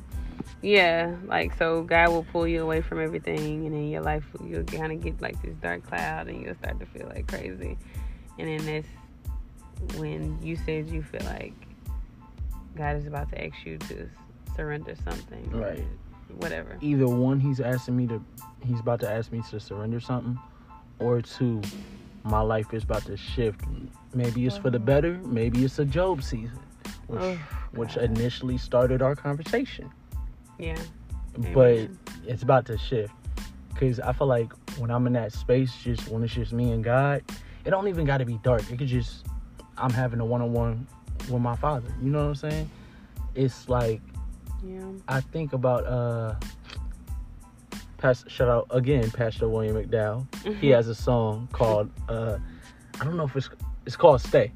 Yeah, like so God will pull you away from everything, and then your life you'll kind of get like this dark cloud, and you'll start to feel like crazy, and then that's when you said you feel like God is about to ask you to surrender something, Right. Whatever. Either one, he's asking me to, he's about to ask me to surrender something, or two, my life is about to shift. Maybe it's for the better. Maybe it's a Job season, which Oh, which initially started our conversation. Yeah. but Amen. it's about to shift. Because i feel like when i'm in that space just when it's just me and god it don't even got to be dark. It could just i'm having a one-on-one with my father. You know what i'm saying? It's like Yeah. i think about uh Pastor, shout out again pastor william mcdowell. He has a song called uh i don't know if it's it's called stay.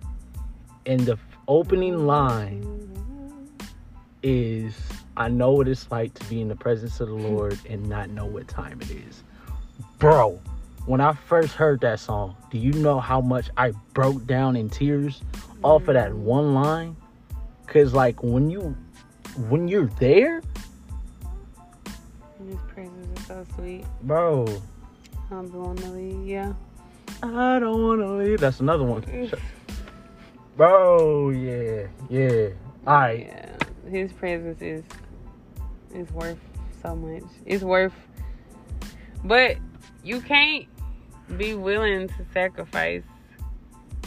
And the opening line is I know what it's like to be in the presence of the Lord and not know what time it is. Bro, when I first heard that song, do you know how much I broke down in tears off of that one line? Cause like when you when you're there, His praises are so sweet. bro, I don't wanna leave. Yeah. I don't wanna leave. That's another one. Bro, yeah, yeah. Alright. Yeah, his presence is is worth so much. It's worth, but you can't be willing to sacrifice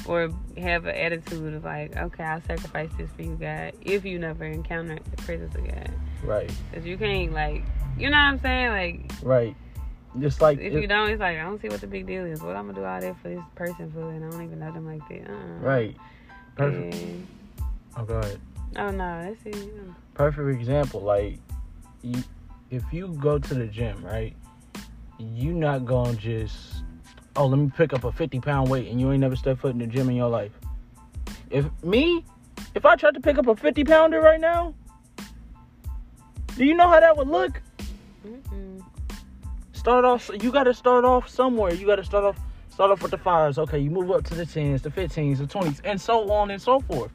or have an attitude of like, okay, I'll sacrifice this for you, God, if you never encounter the presence of God. Right, Cause you can't like, you know what I'm saying? Like, right. Just like if you don't, it's like I don't see what the big deal is. What I'm gonna do all that for this person for, and I don't even know them like that. Uh-uh. right. Perfect. Oh, go ahead. oh no, that's it. perfect example like you, if you go to the gym right you not gonna just oh let me pick up a 50 pound weight and you ain't never stepped foot in the gym in your life. If me if i tried to pick up a 50 pounder right now do you know how that would look? Mm-mm. start off you got to start off somewhere. You got to start off start off with the fives. Okay you move up to the 10s the 15s the 20s and so on and so forth.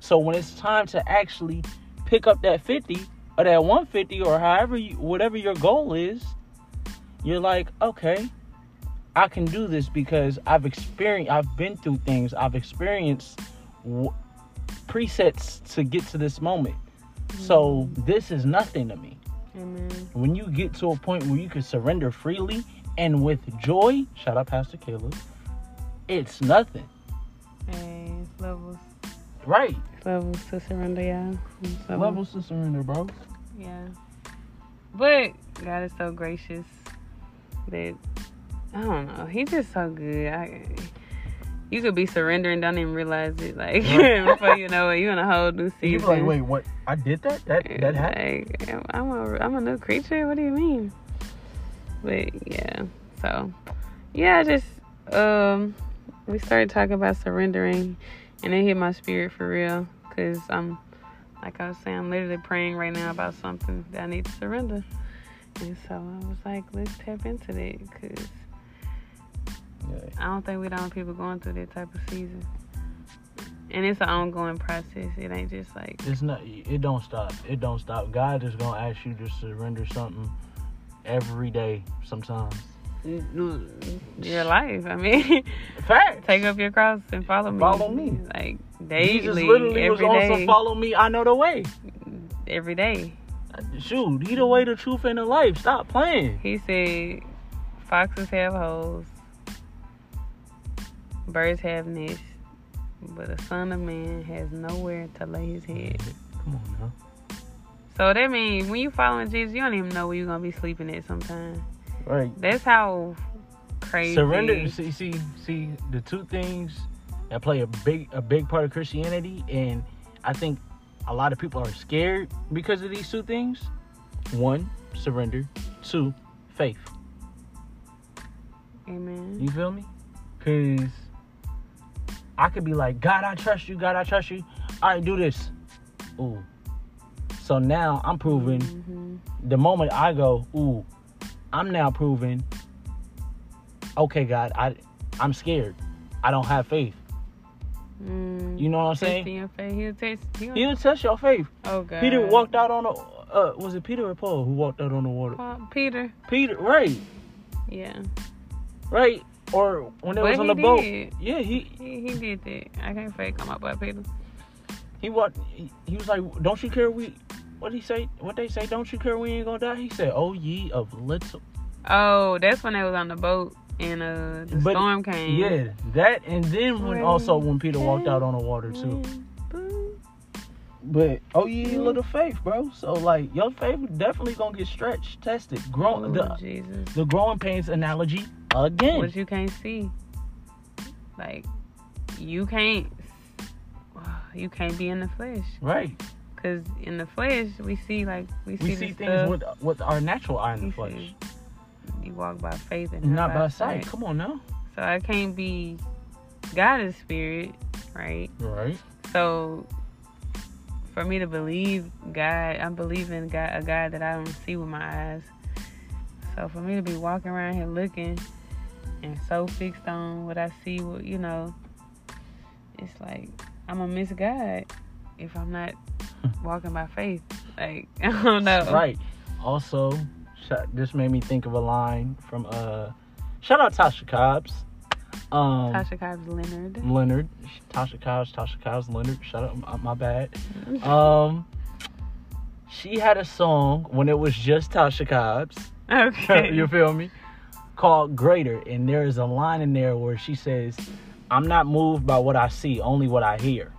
So when it's time to actually pick up that 50 or that 150 or however you whatever your goal is you're like okay i can do this because i've experienced i've been through things i've experienced w- presets to get to this moment so mm-hmm. this is nothing to me Amen. when you get to a point where you can surrender freely and with joy, shout out Pastor Caleb, it's nothing. Hey, it's levels. Right. Levels to surrender, y'all. Levels to surrender, bro. Yeah. But God is so gracious that I don't know. He's just so good. I, you could be surrendering, don't even realize it. Like before you know it, you in a whole new season. You season. be like, wait, what? I did that? That that happened? Like, I'm a I'm a new creature. What do you mean? But yeah, so yeah, just um, we started talking about surrendering, and it hit my spirit for real. Cause I'm, like I was saying, I'm literally praying right now about something that I need to surrender, and so I was like, let's tap into that, cause Yeah. I don't think we don't have people going through that type of season. And it's an ongoing process. It ain't just like It's not. It don't stop. It don't stop. God is gonna ask you to surrender something every day. Sometimes. Your life. I mean, Fact. take up your cross and follow me. Follow me. Like Jesus daily, literally was day, some follow me. I know the way. Mm, every day. Shoot, he the way, the truth, and the life. Stop playing. He said, "Foxes have holes, birds have nests, but a son of man has nowhere to lay his head. Come on now. So that means when you following Jesus, you don't even know where you're gonna be sleeping at sometime. Right. That's how crazy. Surrender. See, see, see. The two things that play a big, a big part of Christianity, and I think a lot of people are scared because of these two things. One, surrender. Two, faith. Amen. You feel me? Cause I could be like, God, I trust you. God, I trust you. All right, do this. Ooh. So now I'm proving. Mhm. The moment I go, ooh, I'm now proving. Okay, God, I, I'm scared. I don't have faith. Mm. You know what I'm saying? your faith. He'll test. He'll, He'll test your faith. oh God. Peter walked out on the. Uh, was it Peter or Paul who walked out on the water? Paul- Peter. Peter, right, Yeah. right. Or when it But was on he the boat. Yeah, he He, he did that. I can't fake come up by Peter. he walked. He, he was like, "Don't you care? We." What he say? What they say? Don't you care? We ain't gonna die. He said, "Oh ye of little." Oh, that's when they was on the boat and uh the But- storm came. Yeah, that and then when also when Peter walked out on the water too. But oh ye little faith, bro. So like your faith definitely gonna get stretched, tested, grow Oh, the Jesus. the growing pains analogy again. What you can't see. Like you can't you can't be in the flesh. Right. Cause in the flesh we see like we see, We see things stuff. with with our natural eye in the flesh. see. You walk by faith and Not by sight. Come on now. So I can't be God is spirit, right? Right. So for me to believe God, I'm believing God a God that I don't see with my eyes. So for me to be walking around here looking and so fixed on what I see, what you know, it's like I'm gonna miss God if I'm not walking by faith. Like I don't know. Right. Also, this made me think of a line from uh shout out Tasha Cobbs. Um Tasha Cobbs Leonard. Leonard, Tasha Cobbs, Tasha Cobbs, Leonard. Shout my, my bad. Um, she had a song when it was just Tasha Cobbs. Okay. you feel me? Called Greater, and there is a line in there where she says, "I'm not moved by what I see, only what I hear."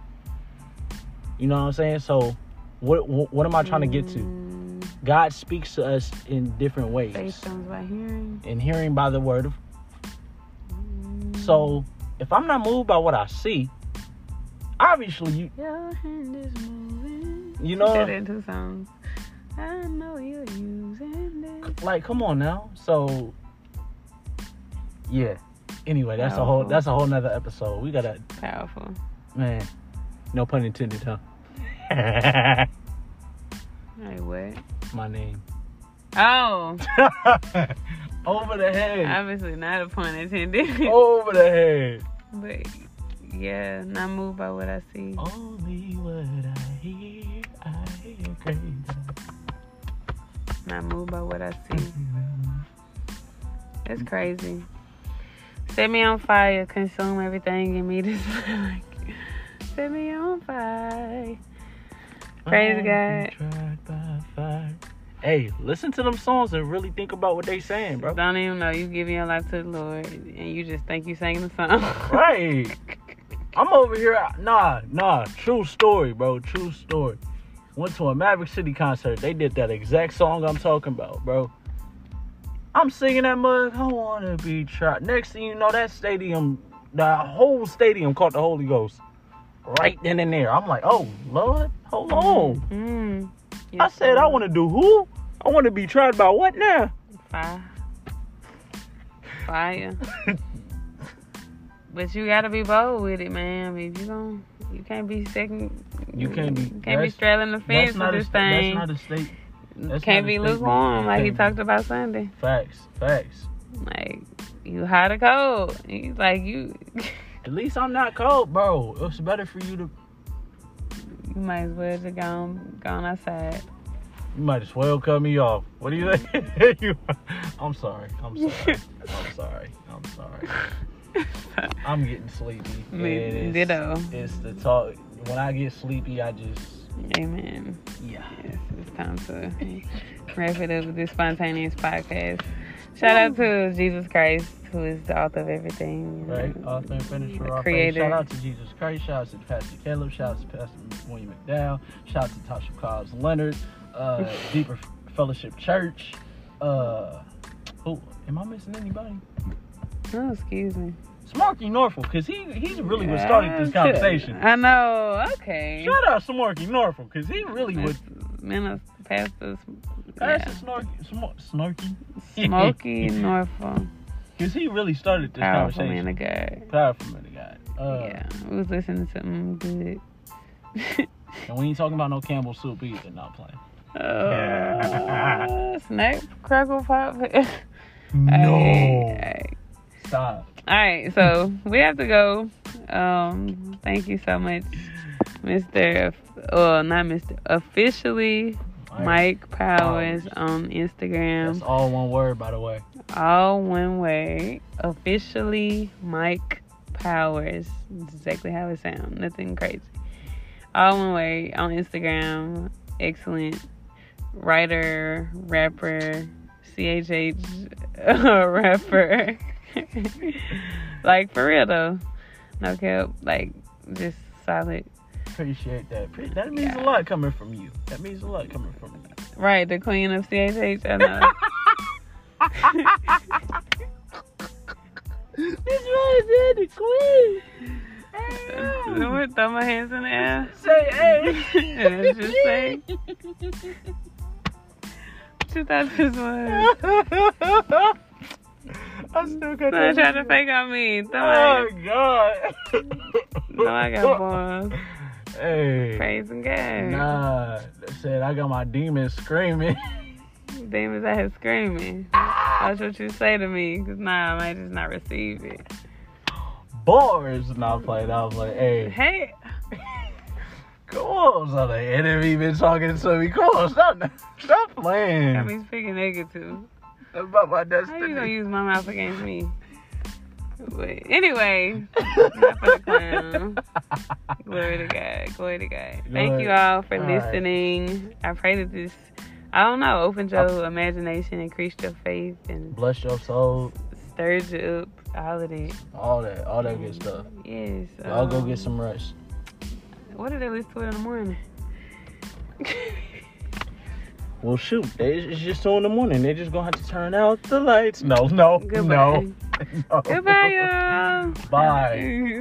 You know what I'm saying? So, what what, what am I trying to get to? Mm, God speaks to us in different ways, Faith comes by hearing. and hearing by the word of. Mm. So, if I'm not moved by what I see, obviously you Your hand is moving. You know- Said it two songs. I know you're using this. like come on now so yeah anyway that's a whole that's a whole nother episode we gotta Powerful. man no pun intended huh Hey, what? my name Oh, over the head obviously not a pun intended. over the head but yeah, not moved by what I see. only what i hear i hear greater Not moved by what I see. Mm-hmm. That's crazy. Set me on fire, consume everything in me. This like set me on fire. Praise God. tried by fire. Hey, listen to them songs and really think about what they saying, bro. Don't even know you giving your life to the Lord, and you just think you singing the song. Right. I'm over here. Nah, nah. True story, bro. True story. Went to a Maverick City concert. They did that exact song I'm talking about, bro. I'm singing that mug. I wanna be tried. Next thing you know, that stadium, the whole stadium caught the Holy Ghost. Right then and there. I'm like, oh Lord, hold on. Mm. I said I want to do who? I want to be tried by what now? fire. Fire. but you gotta be bold with it, man. I mean, you gon' you can't be second. You can't be- Can't be straddling the fence with this sta- that's thing. not a state. that's can't be lukewarm like he talked about Sunday. Facts, facts. Like you hot or cold. He's like you. At least I'm not cold, bro. It's better for you to. you might as well just go on, go on outside. You might as well cut me off. What do you think? You- I'm sorry. I'm sorry. I'm sorry. I'm sorry. I'm getting sleepy. Me- it's, ditto. It's the talk. When I get sleepy, I just Amen. yeah. Yes, it's time to wrap it up with this spontaneous podcast. Shout out to Jesus Christ, who is the author of everything. Right, author and finisher of. Creator. Shout out to Jesus Christ. Shout out to Pastor Caleb. Shout out to Pastor William McDowell. Shout out to Tasha Cobbs Leonard. Uh, Deeper Fellowship Church. Uh, who am I missing anybody? Oh, excuse me. Smarky Norful, because he he's really what started this conversation. I know. Okay. Shout out to Smarky Norful, because he really was Minister, pastors, Pastor yeah. Smar- Snarky, Smokie Norful, because he really started this powerful man conversation. of God. Powerful man of God. Uh, yeah, we was listening to something good. And we ain't talking about no Campbell soup either. Not playing. Uh, snack, crackle pop. No. Hey, hey. Stop. All right, so we have to go. Um, thank you so much, Mr. Well, not Mr. Officially Mike Powers on Instagram. That's all one word, by the way. All one way. Officially Mike Powers. That's exactly how it sounds. Nothing crazy. All one way on Instagram. Excellent writer, rapper, CHH rapper. like for real though. No cap. Like just solid. Appreciate that. That means a lot coming from you. That means a lot coming from you. Right, the queen of CHH. I know. This right there, the queen. I'm gonna throw my hands in the air. Say hey. And just say, what you thought this was? I still got that. trying to fake on me. Oh my, God. no, I got balls. Hey. Praise and God. Nah, they said I got my demons screaming. Demons out here screaming. That's what you say to me. Because nah, I might just not receive it. Bars not played. I was like, hey, Hey, come on, so the enemy been talking to me. Come on, stop, stop playing got me speaking negative. about my destiny. How you gonna use my mouth against me? But anyway, not for the clown. Glory to God. Glory to God. Thank you all for All right. listening. I pray that this, I don't know, opened your imagination, increased your faith, and Bless your soul, stirred you up. All of it. all that, all that good stuff. Yes. Y'all go um, get some rest. What did they listen to in the morning? Well, shoot, it's just two in the morning. They're just gonna have to turn out the lights. No, no, Goodbye. no. no. Goodbye, y'all. Bye.